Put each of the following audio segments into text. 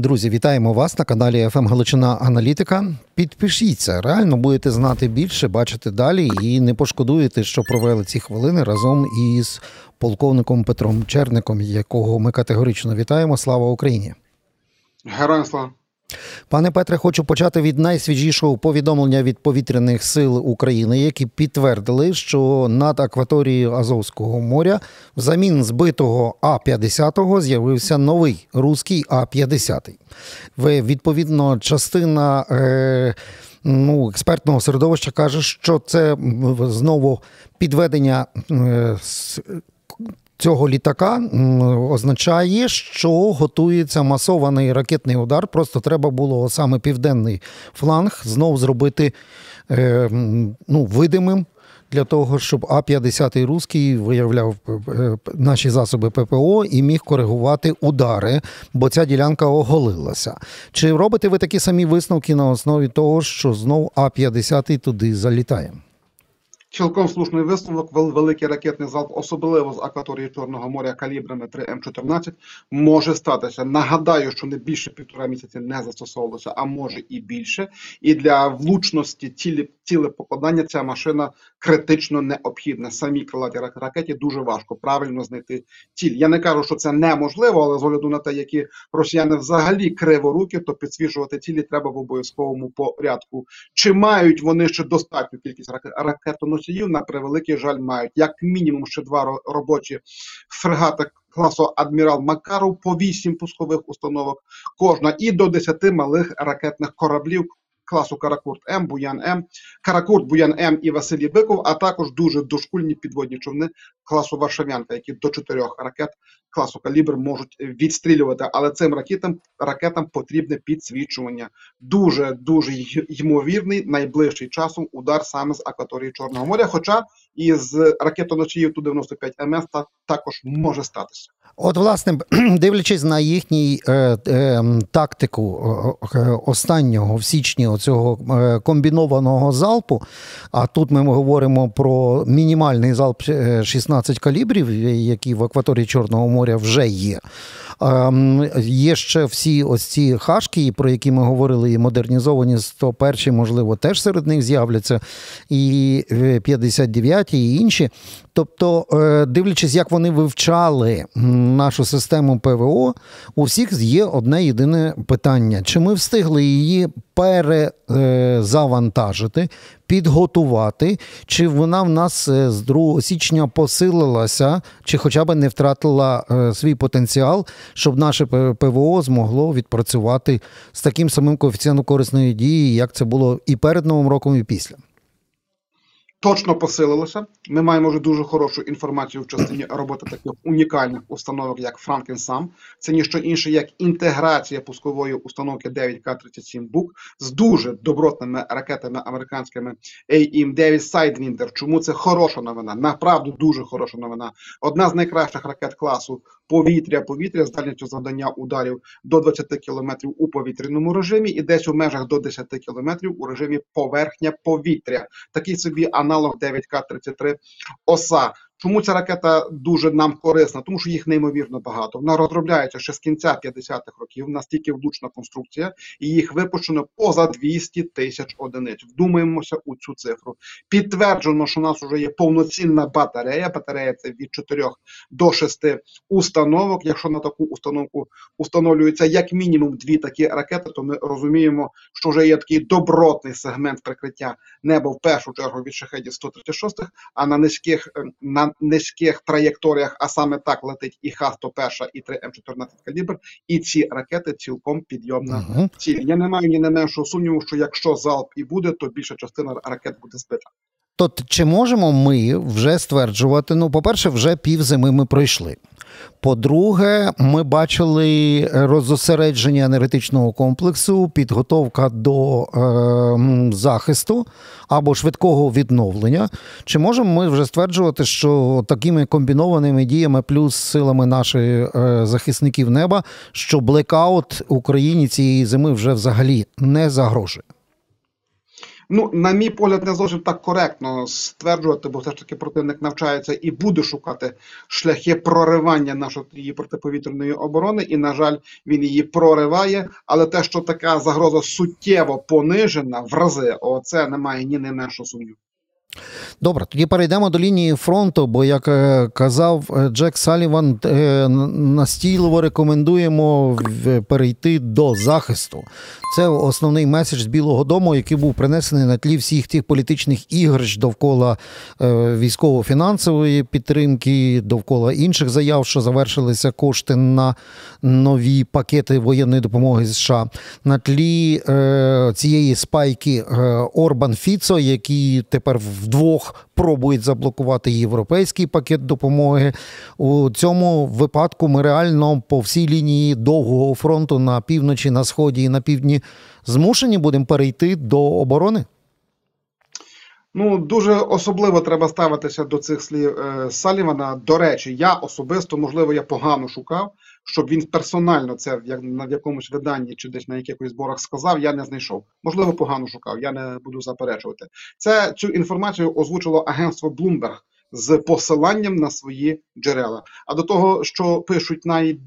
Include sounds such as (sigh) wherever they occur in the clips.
Друзі, вітаємо вас на каналі FM Галичина Аналітика. Підпишіться, реально будете знати більше, бачити далі і не пошкодуєте, що провели ці хвилини разом із полковником Петром Черником, якого ми категорично вітаємо. Слава Україні! Героям слава! Пане Петре, хочу почати від найсвіжішого повідомлення від повітряних сил України, які підтвердили, що над акваторією Азовського моря взамін збитого А 50 з'явився новий руський А 50 Ви відповідно частина. Е- Ну, експертного середовища каже, що це знову підведення е, цього літака означає, що готується масований ракетний удар. Просто треба було саме південний фланг знов зробити е, ну, видимим. Для того, щоб А-50 Руський виявляв е, наші засоби ППО і міг коригувати удари, бо ця ділянка оголилася. Чи робите ви такі самі висновки на основі того, що знов А-50 туди залітає? Цілком слушний висновок, великий ракетний залп, особливо з акваторії Чорного моря калібрами 3 М14, може статися. Нагадаю, що не більше півтора місяці не застосовувалося, а може і більше. І для влучності цілі ціле попадання ця машина критично необхідна. Самі крилаті ракеті дуже важко правильно знайти ціль. Я не кажу, що це неможливо, але з огляду на те, які росіяни взагалі криворуки, то підсвічувати цілі треба в обов'язковому порядку. Чи мають вони ще достатню кількість ракетоносіїв? На превеликий жаль, мають як мінімум ще два робочі фрегата Класу адмірал Макаров по вісім пускових установок, кожна і до десяти малих ракетних кораблів класу Каракурт М, Буян М, Каракурт, Буян М і Василій Биков, а також дуже дошкульні підводні човни класу Варшавянка, які до чотирьох ракет класу калібр можуть відстрілювати. Але цим ракетам ракетам потрібне підсвічування. Дуже дуже ймовірний найближчий часом удар саме з акваторії Чорного моря. Хоча і з ракетоносіїв ту 95 МС також може статися. От, власне, (clears throat) дивлячись на їхній е, е, тактику е, останнього в січні цього е, комбінованого залпу, а тут ми говоримо про мінімальний залп 16 е, калібрів, які в акваторії Чорного моря вже є. Ем, є ще всі ось ці хашки, про які ми говорили, і модернізовані 101, можливо, теж серед них з'являться, і 59 і інші. Тобто, е, дивлячись, як вони вивчали нашу систему ПВО, у всіх є одне єдине питання: чи ми встигли її перезавантажити, підготувати, чи вона в нас е, з 2 січня посилилася, чи хоча б не втратила е, свій потенціал, щоб наше ПВО змогло відпрацювати з таким самим коефіцієнтом корисної дії, як це було і перед новим роком, і після точно посилилося. Ми маємо вже дуже хорошу інформацію в частині роботи таких унікальних установок, як Франкенсам. Це ніщо інше, як інтеграція пускової установки 9К-37 Бук з дуже добротними ракетами американськими AIM-9 Sidewinder. Чому це хороша новина? Направду дуже хороша новина. Одна з найкращих ракет класу повітря-повітря з дальністю завдання ударів до 20 км у повітряному режимі і десь у межах до 10 км у режимі поверхня повітря. Такий собі аналог 9К-33 оса. Чому ця ракета дуже нам корисна? Тому що їх неймовірно багато. Вона розробляється ще з кінця 50-х років. Настільки влучна конструкція, і їх випущено поза 200 тисяч одиниць. Вдумаємося у цю цифру. Підтверджено, що у нас вже є повноцінна батарея. Батарея це від 4 до 6 установок. Якщо на таку установку установлюється як мінімум дві такі ракети, то ми розуміємо, що вже є такий добротний сегмент прикриття неба в першу чергу від шахедів 136 а на низьких ем, на низьких траєкторіях, а саме так летить і Х-101, і 3М14 калібр, і ці ракети цілком підйомна ціль. Я не маю ні не меншого сумніву, що якщо залп і буде, то більша частина ракет буде збита. То чи можемо ми вже стверджувати? Ну, по-перше, вже пів зими ми пройшли. По-друге, ми бачили розосередження енергетичного комплексу, підготовка до е, захисту або швидкого відновлення. Чи можемо ми вже стверджувати, що такими комбінованими діями, плюс силами наших е, захисників неба, що блекаут Україні цієї зими вже взагалі не загрожує? Ну, на мій погляд, не зовсім так коректно стверджувати, бо все ж таки противник навчається і буде шукати шляхи проривання нашої протиповітряної оборони. І, на жаль, він її прориває. Але те, що така загроза суттєво понижена в рази, оце немає ні не нашого сумніву. Добре, тоді перейдемо до лінії фронту, бо, як е, казав е, Джек Саліван, е, настійливо рекомендуємо перейти до захисту. Це основний меседж з Білого Дому, який був принесений на тлі всіх тих політичних ігрищ довкола військово-фінансової підтримки, довкола інших заяв, що завершилися кошти на нові пакети воєнної допомоги США. На тлі цієї спайки Орбан Фіцо, які тепер вдвох пробують заблокувати європейський пакет допомоги. У цьому випадку ми реально по всій лінії довгого фронту на півночі, на сході і на півдні змушені будемо перейти до оборони. Ну, дуже особливо треба ставитися до цих слів е, Салівана. До речі, я особисто, можливо, я погано шукав, щоб він персонально це як на якомусь виданні чи десь на якихось зборах сказав, я не знайшов. Можливо, погано шукав. Я не буду заперечувати. Це цю інформацію озвучило агентство Bloomberg з посиланням на свої джерела. А до того, що пишуть навіть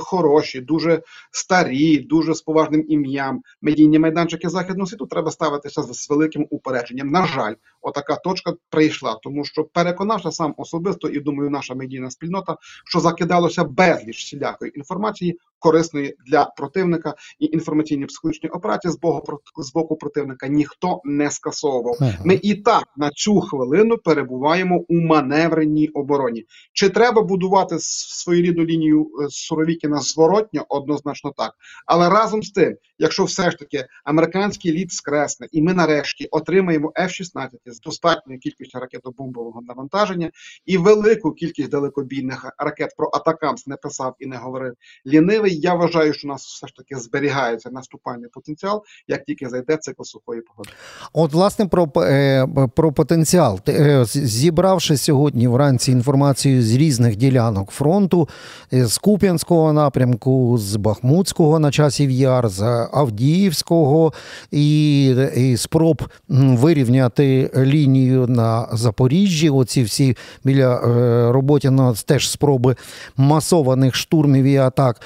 хороші, дуже старі, дуже з поважним ім'ям медійні майданчики західного світу, треба ставитися з великим упередженням. На жаль, отака точка прийшла, тому що переконався сам особисто, і думаю, наша медійна спільнота, що закидалося безліч всілякої інформації, корисної для противника і інформаційні психологічні операції з боку з боку противника ніхто не скасовував. Ми і так на цю хвилину перебуваємо у маневреній обороні. Чи треба будувати своєрідну лінію е, Суровікіна зворотньо? Однозначно так. Але разом з тим, якщо все ж таки американський лід скресне, і ми нарешті отримаємо F-16 з достатньою кількістю ракетобомбового навантаження і велику кількість далекобійних ракет про Атакамс не писав і не говорив лінивий. Я вважаю, що у нас все ж таки зберігається наступальний потенціал, як тільки зайде цикл сухої погоди. От, власне, про е, про потенціал е, зібравши сьогодні вранці інформацію з різних ділянок фронту, з Куп'янського напрямку, з Бахмутського на часів яр, з Авдіївського і, і спроб вирівняти лінію на Запоріжжі. Оці всі біля е, Роботіна теж спроби масованих штурмів і атак.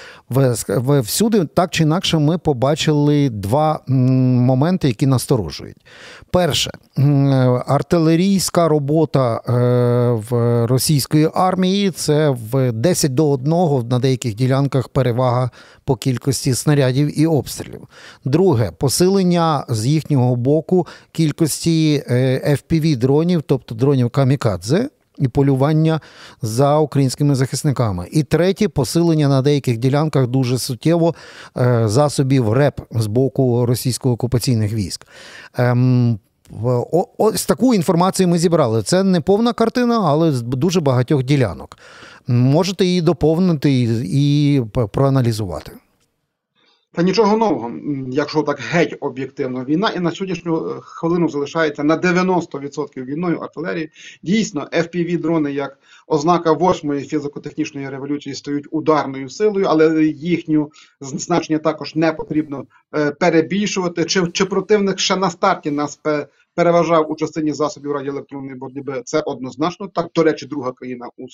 Всюди так чи інакше ми побачили два моменти, які насторожують. Перше, артилерійська робота е, в російської армії це в 10 до 1 на деяких ділянках перевага по кількості снарядів і обстрілів. Друге, посилення з їхнього боку кількості е, fpv дронів, тобто дронів камікадзе і полювання за українськими захисниками. І третє посилення на деяких ділянках дуже суттєво е, засобів РЕП з боку російсько-окупаційних військ. Ем, ось таку інформацію ми зібрали. Це не повна картина, але з дуже багатьох ділянок. Можете її доповнити і проаналізувати. Та нічого нового, якщо так геть об'єктивно, війна і на сьогоднішню е, хвилину залишається на 90% війною артилерії. Дійсно, fpv дрони як ознака восьмої фізико-технічної революції стають ударною силою, але їхню значення також не потрібно е, перебільшувати. Чи чи противник ще на старті нас переважав у частині засобів радіоелектронної боротьби, це однозначно. Так. До речі, друга країна у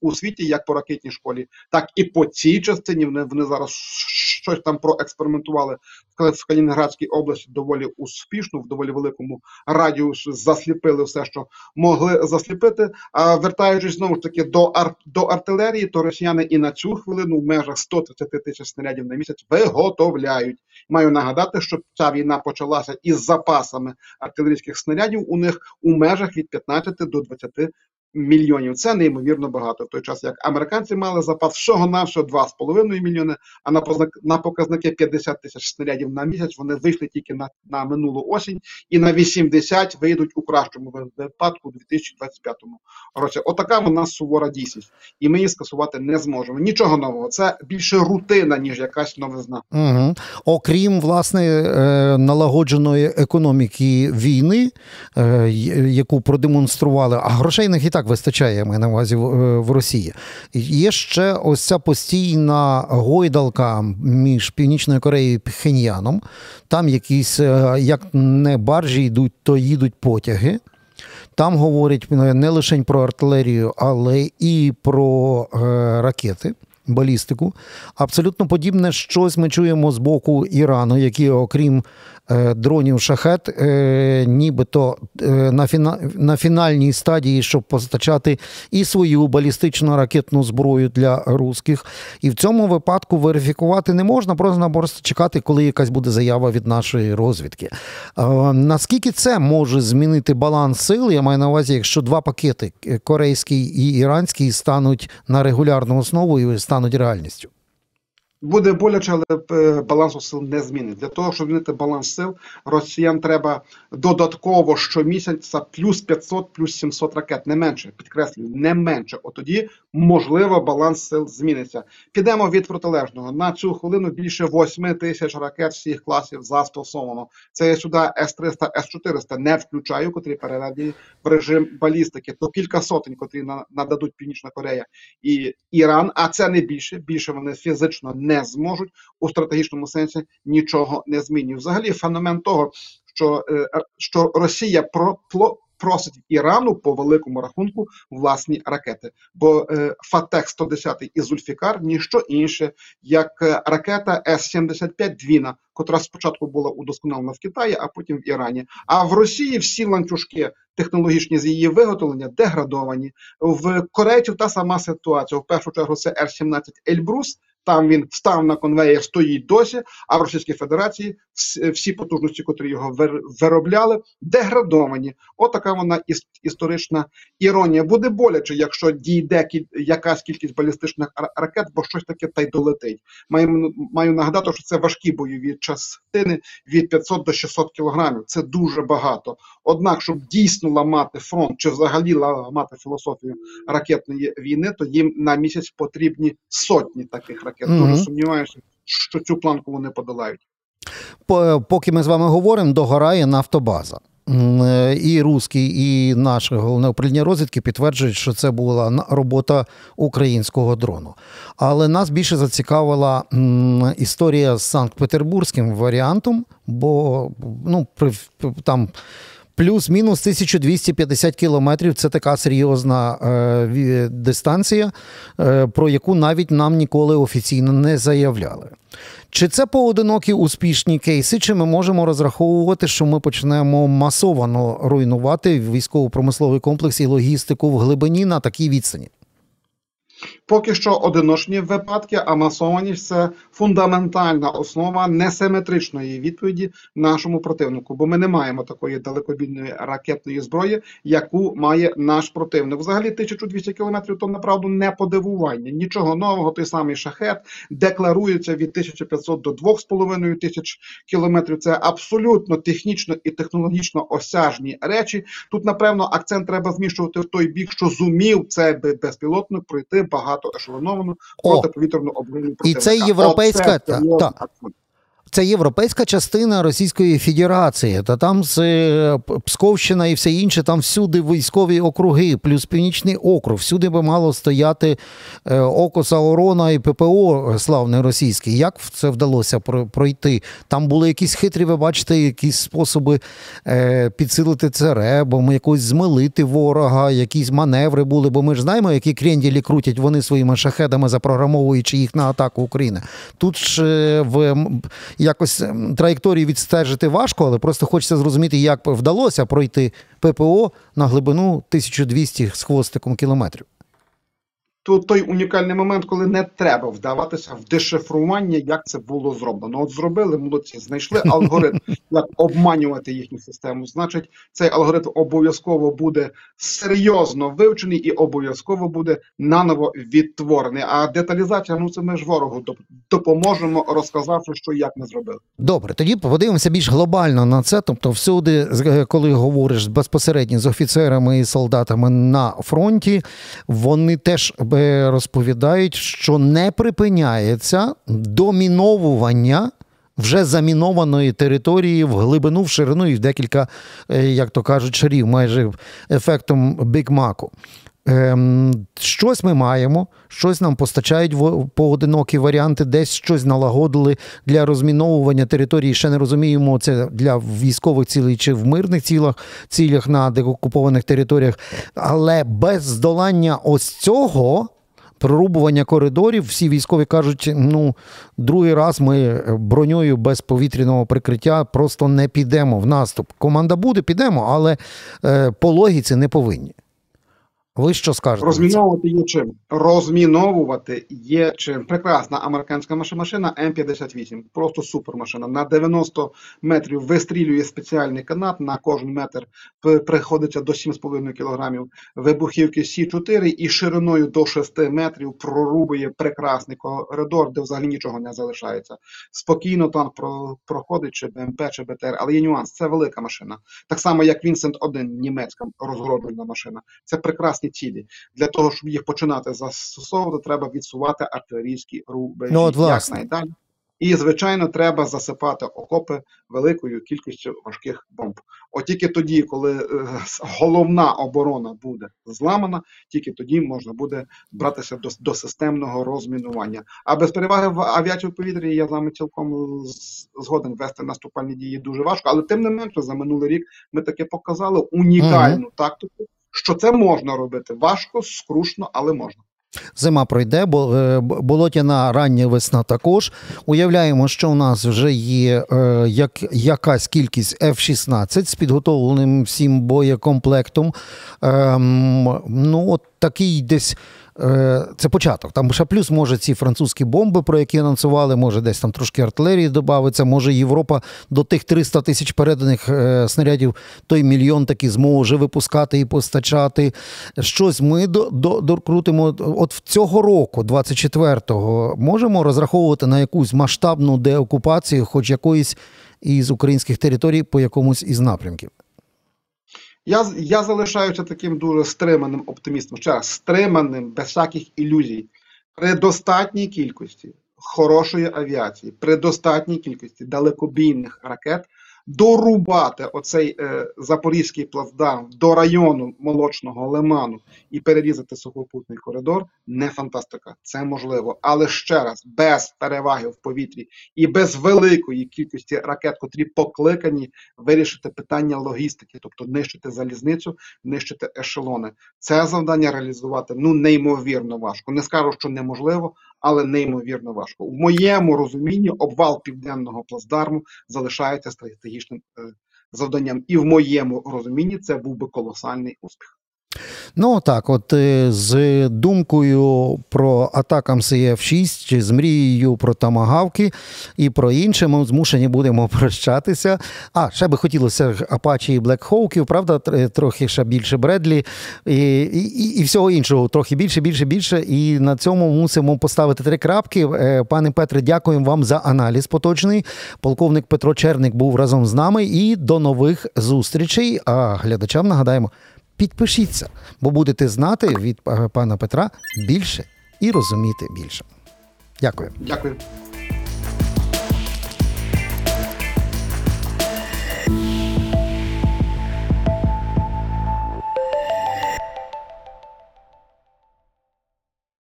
у світі, як по ракетній школі, так і по цій частині. Вони, вони зараз щось там проекспериментували в Калінінградській області доволі успішно, в доволі великому радіусі засліпили все, що могли засліпити. А вертаючись знову ж таки до ар до артилерії, то росіяни і на цю хвилину в межах 130 тисяч снарядів на місяць виготовляють. Маю нагадати, що ця війна почалася із запасами артилерійських снарядів. У них у межах від 15 до 20 мільйонів. Це неймовірно багато. В той час як американці мали запас всього навсього 2,5 мільйони, а на на показники 50 тисяч снарядів на місяць вони вийшли тільки на на минулу осінь, і на 80 вийдуть у кращому випадку у 2025 році. Отака вона сувора дійсність, і ми її скасувати не зможемо. Нічого нового. Це більше рутина ніж якась новизна. Угу. Окрім власне е, налагодженої економіки війни, е, яку продемонстрували, а грошей на так вистачає, я маю на увазі в Росії. Є ще ось ця постійна гойдалка між Північною Кореєю і Пхеньяном. Там якісь як не баржі йдуть, то їдуть потяги. Там говорять не лише про артилерію, але і про ракети балістику. Абсолютно подібне щось ми чуємо з боку Ірану, які, окрім Е, дронів шахет, е, нібито е, на фінальній стадії, щоб постачати і свою балістичну ракетну зброю для русських. І в цьому випадку верифікувати не можна, просто просто чекати, коли якась буде заява від нашої розвідки. Наскільки це може змінити баланс сил? Я маю на увазі, якщо два пакети корейський і іранський стануть на регулярну основу і стануть реальністю. Буде боляче, але е, балансу сил не змінить. Для того, щоб змінити баланс сил, росіян треба додатково щомісяця плюс 500, плюс 700 ракет, не менше, підкреслюю, не менше. От тоді, можливо, баланс сил зміниться. Підемо від протилежного. На цю хвилину більше 8 тисяч ракет всіх класів застосовано. Це я сюди С-300, С-400 не включаю, котрі переведені в режим балістики. То кілька сотень, котрі нададуть Північна Корея і Іран, а це не більше. Більше вони фізично не зможуть у стратегічному сенсі нічого не змінює. Взагалі, феномен того, що е, що Росія про просить Ірану по великому рахунку власні ракети. Бо е, Фатех 110 і Зульфікар ніщо інше, як е, ракета С-75 Двіна, котра спочатку була удосконалена в Китаї, а потім в Ірані. А в Росії всі ланцюжки технологічні з її виготовлення деградовані. В Корейців та сама ситуація. В першу чергу це Р-17 Ельбрус. Там він встав на конвеєр, стоїть досі. А в Російській Федерації всі потужності, котрі його виробляли, деградовані. Отака вона історична іронія. Буде боляче, якщо дійде якась кількість балістичних ракет, бо щось таке та й долетить. Маю маю нагадати, що це важкі бойові частини від 500 до 600 кілограмів. Це дуже багато. Однак, щоб дійсно ламати фронт чи взагалі ламати філософію ракетної війни, то їм на місяць потрібні сотні таких ракет. Дуже mm сумніваюся, що цю планку вони подолають. Поки ми з вами говоримо, догорає нафтобаза. І русський, і наше головне управління розвідки підтверджують, що це була робота українського дрону. Але нас більше зацікавила історія з Санкт-Петербурзьким варіантом, бо ну, там плюс-мінус 1250 кілометрів це така серйозна е, дистанція, е, про яку навіть нам ніколи офіційно не заявляли. Чи це поодинокі успішні кейси, чи ми можемо розраховувати, що ми почнемо масовано руйнувати військово-промисловий комплекс і логістику в глибині на такій відстані? Поки що одиночні випадки, а масованість це фундаментальна основа несиметричної відповіді нашому противнику, бо ми не маємо такої далекобійної ракетної зброї, яку має наш противник. Взагалі 1200 кілометрів то направду не подивування. Нічого нового, той самий шахет декларується від 1500 до 2500 тисяч кілометрів. Це абсолютно технічно і технологічно осяжні речі. Тут, напевно, акцент треба зміщувати в той бік, що зумів це безпілотник пройти багато багато ешелоновану протиповітряну оборону І це європейська та, та. Це європейська частина Російської Федерації, та там з е, Псковщина і все інше, там всюди військові округи, плюс північний округ. Всюди би мало стояти е, Око Саурона і ППО славне російське. Як це вдалося пройти? Там були якісь хитрі, ви бачите, якісь способи е, підсилити це ребом, якось змилити ворога, якісь маневри були. Бо ми ж знаємо, які кренділі крутять вони своїми шахедами, запрограмовуючи їх на атаку України. Тут ж в якось траєкторію відстежити важко, але просто хочеться зрозуміти, як вдалося пройти ППО на глибину 1200 з хвостиком кілометрів то той унікальний момент, коли не треба вдаватися в дешифрування, як це було зроблено. От зробили молодці, знайшли алгоритм, (laughs) як обманювати їхню систему. Значить, цей алгоритм обов'язково буде серйозно вивчений і обов'язково буде наново відтворений. А деталізація, ну це ми ж ворогу допоможемо, розказавши, що як ми зробили. Добре, тоді подивимося більш глобально на це. Тобто, всюди, коли говориш безпосередньо з офіцерами і солдатами на фронті, вони теж розповідають, що не припиняється доміновування вже замінованої території в глибину, в ширину і в декілька, е, як то кажуть, шарів, майже ефектом Бік Маку. Ем, щось ми маємо, щось нам постачають поодинокі варіанти, десь щось налагодили для розміновування території. Ще не розуміємо, це для військових цілей чи в мирних цілях, цілях на деокупованих територіях. Але без здолання ось цього. Прорубування коридорів, всі військові кажуть, ну другий раз ми броньою без повітряного прикриття просто не підемо в наступ. Команда буде, підемо, але е, по логіці не повинні. Ви що скажете? Розміновувати є чим. Розміновувати є чим. Прекрасна американська маш- машина М58. Просто супер машина. На 90 метрів вистрілює спеціальний канат. На кожен метр приходиться до 7,5 кілограмів вибухівки Сі-4 і шириною до 6 метрів прорубує прекрасний коридор, де взагалі нічого не залишається. Спокійно танк проходить, чи БМП, чи БТР. Але є нюанс. Це велика машина. Так само, як Вінсент 1 німецька розгороджувальна машина. Це прекрасні цілі. Для того, щоб їх починати застосовувати, треба відсувати артилерійські рубежі Ну, от, власне. І, звичайно, треба засипати окопи великою кількістю важких бомб. От тільки тоді, коли е, головна оборона буде зламана, тільки тоді можна буде братися до, до системного розмінування. А без переваги в авіації в повітрі я з вами цілком згоден вести наступальні дії дуже важко. Але тим не менше, за минулий рік ми таки показали унікальну тактику, що це можна робити. Важко, скрушно, але можна. Зима пройде, бо е, болотяна рання весна також. Уявляємо, що у нас вже є е, як, якась кількість F-16 з підготовленим всім боєкомплектом. Е, ну, от такий десь. е, Це початок. Там ще плюс може ці французькі бомби, про які анонсували, може десь там трошки артилерії додається, може Європа до тих 300 тисяч переданих е, снарядів той мільйон таки зможе випускати і постачати. Щось ми до, до, докрутимо. От цього року, 24-го, можемо розраховувати на якусь масштабну деокупацію, хоч якоїсь із українських територій по якомусь із напрямків. Я, я залишаюся таким дуже стриманим оптимістом. Ще раз, стриманим, без всяких ілюзій. При достатній кількості хорошої авіації, при достатній кількості далекобійних ракет дорубати оцей е, запорізький плацдарм до району молочного лиману і перерізати сухопутний коридор не фантастика. Це можливо. Але ще раз, без переваги в повітрі і без великої кількості ракет, котрі покликані вирішити питання логістики, тобто нищити залізницю, нищити ешелони. Це завдання реалізувати ну неймовірно важко. Не скажу, що неможливо, але неймовірно важко. В моєму розумінні обвал південного плацдарму залишається стратегічним е, завданням, і в моєму розумінні це був би колосальний успіх. Ну так, от е, з думкою про атакам СФ-6, чи з мрією про тамагавки і про інше, ми змушені будемо (laughs) прощатися. А, ще би хотілося Апачі і Блекхоуків, правда, трохи ще більше Бредлі і, і, і всього іншого, трохи більше, більше, більше. І на цьому мусимо поставити три крапки. Е, Пане Петре, дякуємо вам за аналіз поточний. Полковник Петро Черник був разом з нами. І до нових зустрічей. А глядачам нагадаємо. Підпишіться, бо будете знати від е, пана Петра більше і розуміти більше. Дякую. Дякую.